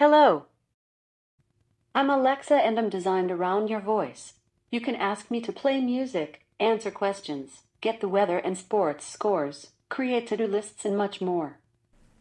Hello. I'm Alexa and I'm designed around your voice. You can ask me to play music, answer questions, get the weather and sports scores, create to do lists, and much more.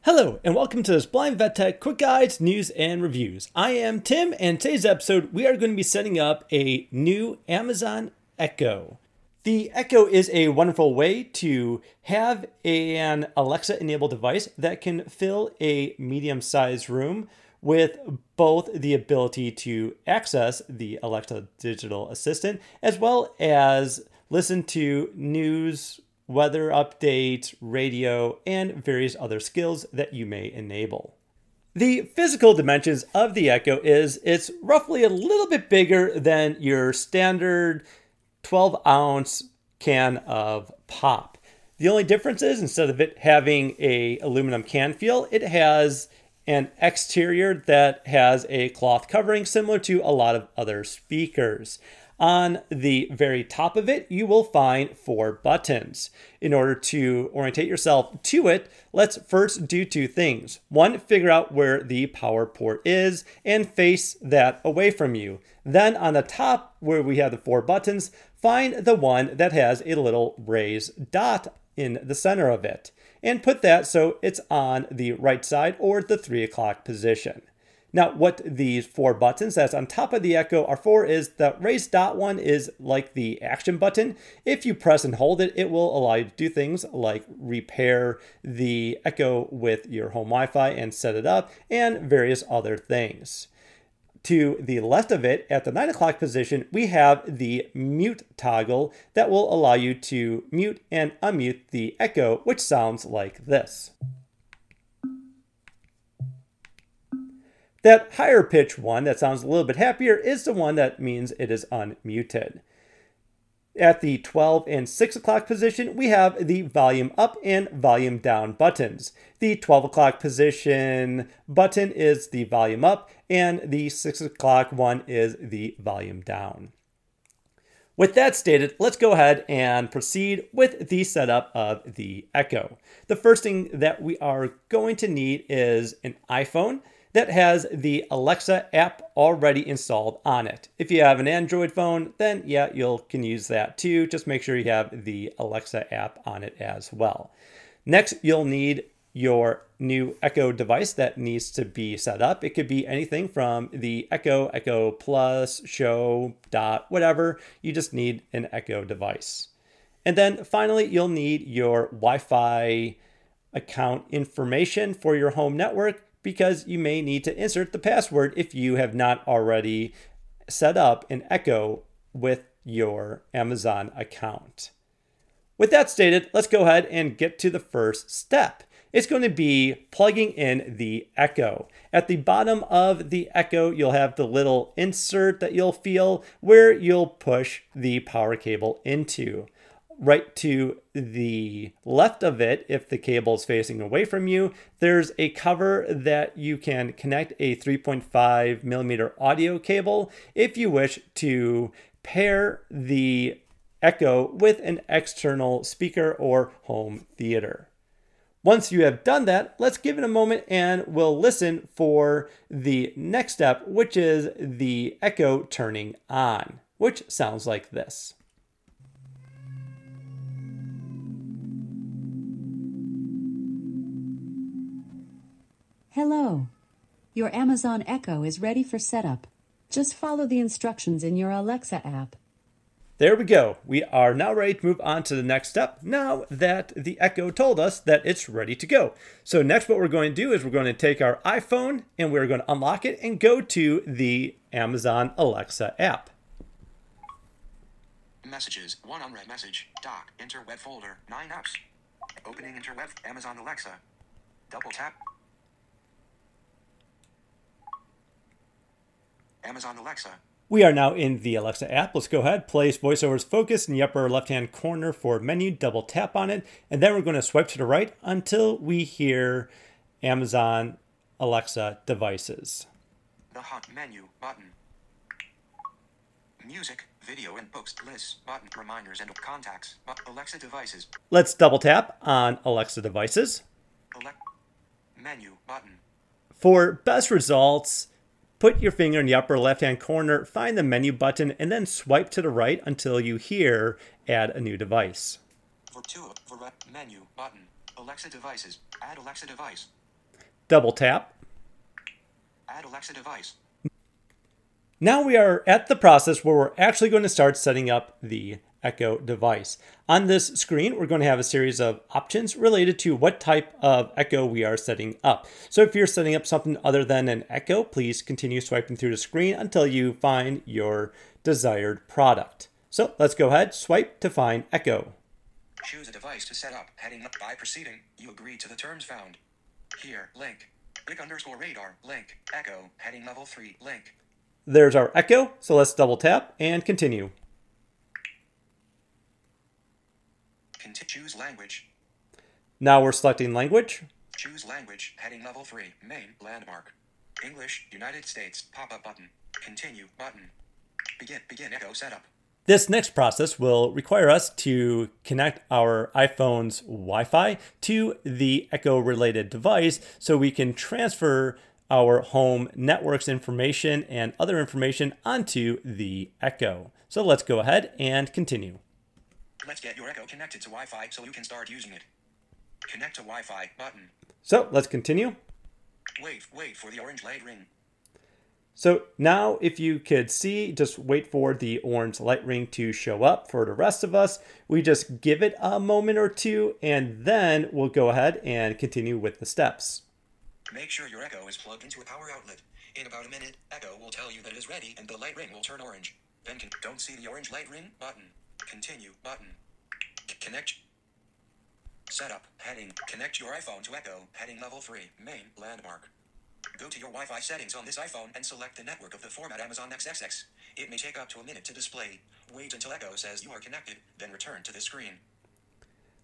Hello, and welcome to this Blind Vet Tech Quick Guides, News, and Reviews. I am Tim, and today's episode we are going to be setting up a new Amazon Echo. The Echo is a wonderful way to have an Alexa enabled device that can fill a medium sized room with both the ability to access the Alexa digital assistant as well as listen to news, weather updates, radio, and various other skills that you may enable. The physical dimensions of the Echo is it's roughly a little bit bigger than your standard 12 ounce can of pop. The only difference is instead of it having a aluminum can feel, it has an exterior that has a cloth covering similar to a lot of other speakers. On the very top of it, you will find four buttons. In order to orientate yourself to it, let's first do two things. One, figure out where the power port is and face that away from you. Then on the top, where we have the four buttons, find the one that has a little raised dot in the center of it and put that so it's on the right side or the three o'clock position. Now, what these four buttons that's on top of the Echo are for is the raised dot one is like the action button. If you press and hold it, it will allow you to do things like repair the Echo with your home Wi Fi and set it up, and various other things. To the left of it, at the 9 o'clock position, we have the mute toggle that will allow you to mute and unmute the Echo, which sounds like this. That higher pitch one that sounds a little bit happier is the one that means it is unmuted. At the 12 and 6 o'clock position, we have the volume up and volume down buttons. The 12 o'clock position button is the volume up, and the 6 o'clock one is the volume down. With that stated, let's go ahead and proceed with the setup of the Echo. The first thing that we are going to need is an iPhone that has the Alexa app already installed on it. If you have an Android phone, then yeah, you can use that too. Just make sure you have the Alexa app on it as well. Next, you'll need your new Echo device that needs to be set up. It could be anything from the Echo, Echo Plus, Show, Dot, whatever. You just need an Echo device. And then finally, you'll need your Wi Fi account information for your home network because you may need to insert the password if you have not already set up an Echo with your Amazon account. With that stated, let's go ahead and get to the first step. It's going to be plugging in the Echo. At the bottom of the Echo, you'll have the little insert that you'll feel where you'll push the power cable into right to the left of it, if the cable is facing away from you, there's a cover that you can connect a 3.5 millimeter audio cable if you wish to pair the Echo with an external speaker or home theater. Once you have done that, let's give it a moment and we'll listen for the next step, which is the Echo turning on, which sounds like this. Hello. Your Amazon Echo is ready for setup. Just follow the instructions in your Alexa app. There we go. We are now ready to move on to the next step now that the Echo told us that it's ready to go. So, next, what we're going to do is we're going to take our iPhone and we're going to unlock it and go to the Amazon Alexa app. Messages, one unread message, dock, enter web folder, nine apps. Opening interweb, Amazon Alexa. Double tap, Amazon Alexa. We are now in the Alexa app. Let's go ahead, place VoiceOver's focus in the upper left hand corner for menu, double tap on it, and then we're going to swipe to the right until we hear Amazon Alexa devices. The hot menu button. Music, video, and books lists button reminders and contacts. Alexa devices. Let's double tap on Alexa devices. Alexa menu button. For best results, put your finger in the upper left hand corner, find the menu button, and then swipe to the right until you hear Add a new device. For two, for menu, button. Alexa devices. Add Alexa device. Double tap. Add Alexa device. Now we are at the process where we're actually going to start setting up the Echo device. On this screen, we're going to have a series of options related to what type of Echo we are setting up. So if you're setting up something other than an Echo, please continue swiping through the screen until you find your desired product. So let's go ahead, swipe to find Echo. Choose a device to set up. Heading up by proceeding, you agree to the terms found. Here, link. Brick underscore radar, link. Echo, heading level 3, link. There's our Echo, so let's double tap and continue. Conti- choose language. Now we're selecting language. Choose language, heading level 3, main, landmark. English, United States, pop up button. Continue, button. Begin, begin Echo setup. This next process will require us to connect our iPhone's Wi Fi to the Echo related device so we can transfer our home network's information and other information onto the Echo. So let's go ahead and continue. Let's get your Echo connected to Wi Fi so you can start using it. Connect to Wi Fi button. So let's continue. Wait, wait for the orange light ring. So now if you could see, just wait for the orange light ring to show up. For the rest of us, we just give it a moment or two and then we'll go ahead and continue with the steps. Make sure your Echo is plugged into a power outlet. In about a minute, Echo will tell you that it is ready and the light ring will turn orange. Then don't see the orange light ring button. Continue button. C- connect. Setup heading. Connect your iPhone to Echo. Heading level 3. Main landmark. Go to your Wi-Fi settings on this iPhone and select the network of the format Amazon XXX. It may take up to a minute to display. Wait until Echo says you are connected, then return to the screen.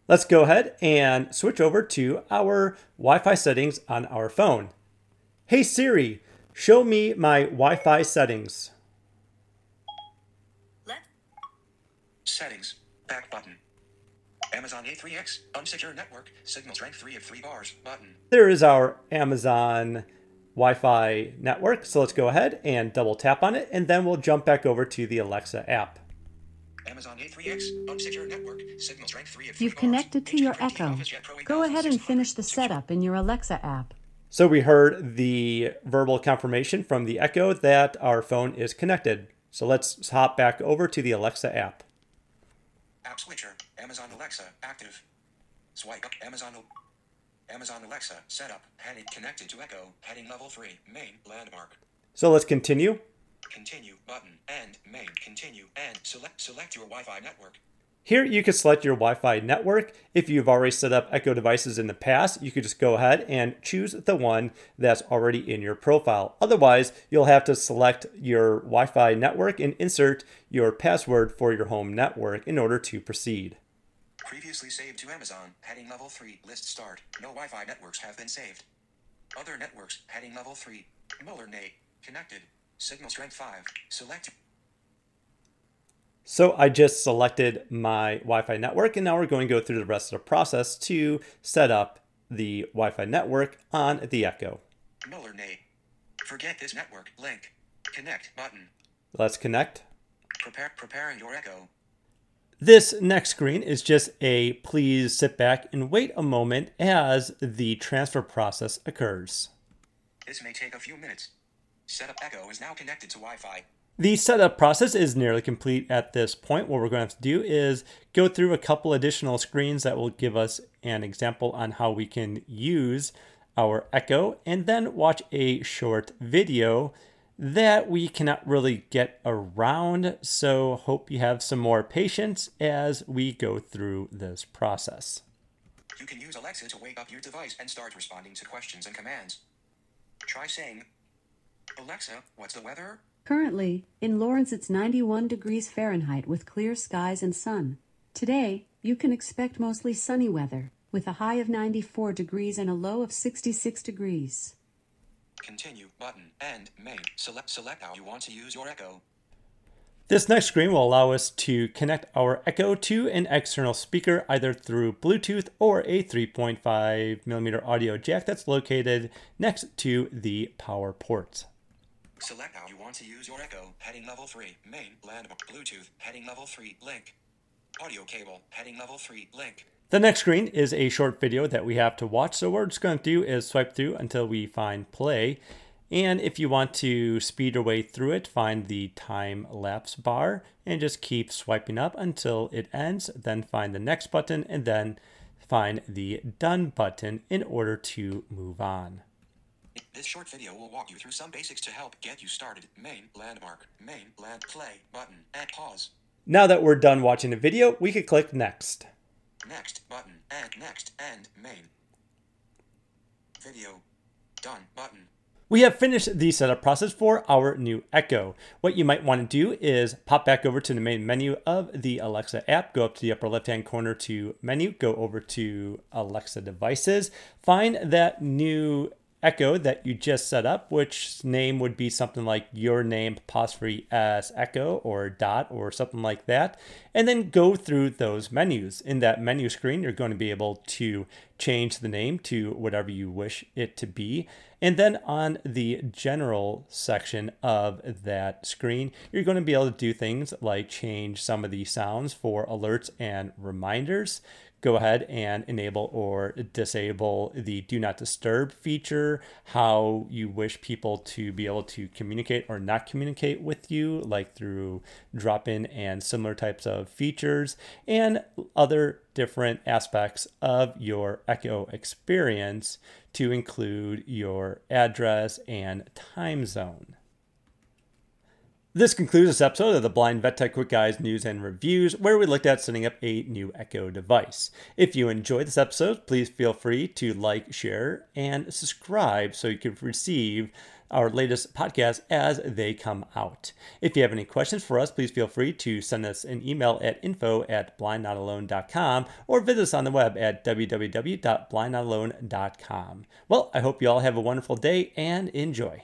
Let's go ahead and switch over to our Wi Fi settings on our phone. Hey Siri, show me my Wi Fi settings. Settings. Back button. Amazon A3X. Unsecure network. Signal strength 3 of 3 bars. Button. There is our Amazon Wi Fi network. So let's go ahead and double tap on it, and then we'll jump back over to the Alexa app. Amazon A3X. Unsecure network. Signal strength 3 of 3 You've bars. connected to your Echo. OfficeJet Pro Go ahead and finish the setup in your Alexa app. So we heard the verbal confirmation from the Echo that our phone is connected. So let's hop back over to the Alexa app. App switcher. Amazon Alexa. Active. Swipe up. Amazon. Amazon Alexa. Setup. Heading connected to Echo. Heading level 3. Main. Landmark. So let's continue. Continue button and main continue and select select your Wi-Fi network. Here you can select your Wi-Fi network. If you've already set up Echo devices in the past, you could just go ahead and choose the one that's already in your profile. Otherwise, you'll have to select your Wi-Fi network and insert your password for your home network in order to proceed. Previously saved to Amazon. Heading level 3. List start. No Wi-Fi networks have been saved. Other networks. Heading level 3. Muller Nate. Connected. Signal strength 5. Select. So I just selected my Wi-Fi network and now we're going to go through the rest of the process to set up the Wi-Fi network on the Echo. Muller Nate. Forget this network. Link. Connect button. Let's connect. Prepare preparing your Echo. This next screen is just a please sit back and wait a moment as the transfer process occurs. This may take a few minutes. Setup Echo is now connected to Wi-Fi. The setup process is nearly complete at this point. What we're going to have to do is go through a couple additional screens that will give us an example on how we can use our Echo and then watch a short video that we cannot really get around. So, hope you have some more patience as we go through this process. You can use Alexa to wake up your device and start responding to questions and commands. Try saying, Alexa, what's the weather? Currently, in Lawrence it's 91 degrees Fahrenheit with clear skies and sun. Today, you can expect mostly sunny weather, with a high of 94 degrees and a low of 66 degrees. Continue button and main. Select select how you want to use your Echo. This next screen will allow us to connect our Echo to an external speaker either through Bluetooth or a 3.5 millimeter audio jack that's located next to the power ports. Select how you want to use your Echo. Heading level 3. Main. Landmark. Bluetooth. Heading level 3. Link. Audio cable. Heading level 3. Link. The next screen is a short video that we have to watch. So what we're just going to do is swipe through until we find play. And if you want to speed your way through it, find the time lapse bar and just keep swiping up until it ends. Then find the next button and then find the done button in order to move on. This short video will walk you through some basics to help get you started. Main. Landmark. Main. Land. Play. Button. And pause. Now that we're done watching the video, we could click next. Next. Button. And next. And main. Video. Done. Button. We have finished the setup process for our new Echo. What you might want to do is pop back over to the main menu of the Alexa app, go up to the upper left hand corner to menu, go over to Alexa devices, find that new Echo that you just set up, which name would be something like your name apostrophe as Echo or dot or something like that. And then go through those menus. In that menu screen, you're going to be able to change the name to whatever you wish it to be. And then on the general section of that screen, you're going to be able to do things like change some of the sounds for alerts and reminders go ahead and enable or disable the do not disturb feature, how you wish people to be able to communicate or not communicate with you, like through drop in and similar types of features, and other different aspects of your Echo experience to include your address and time zone. This concludes this episode of the Blind Vet Tech Quick Guides News and Reviews, where we looked at setting up a new Echo device. If you enjoyed this episode, please feel free to like, share, and subscribe so you can receive our latest podcasts as they come out. If you have any questions for us, please feel free to send us an email at info at blindnotalone.com or visit us on the web at www.blindnotalone.com. Well, I hope you all have a wonderful day and enjoy.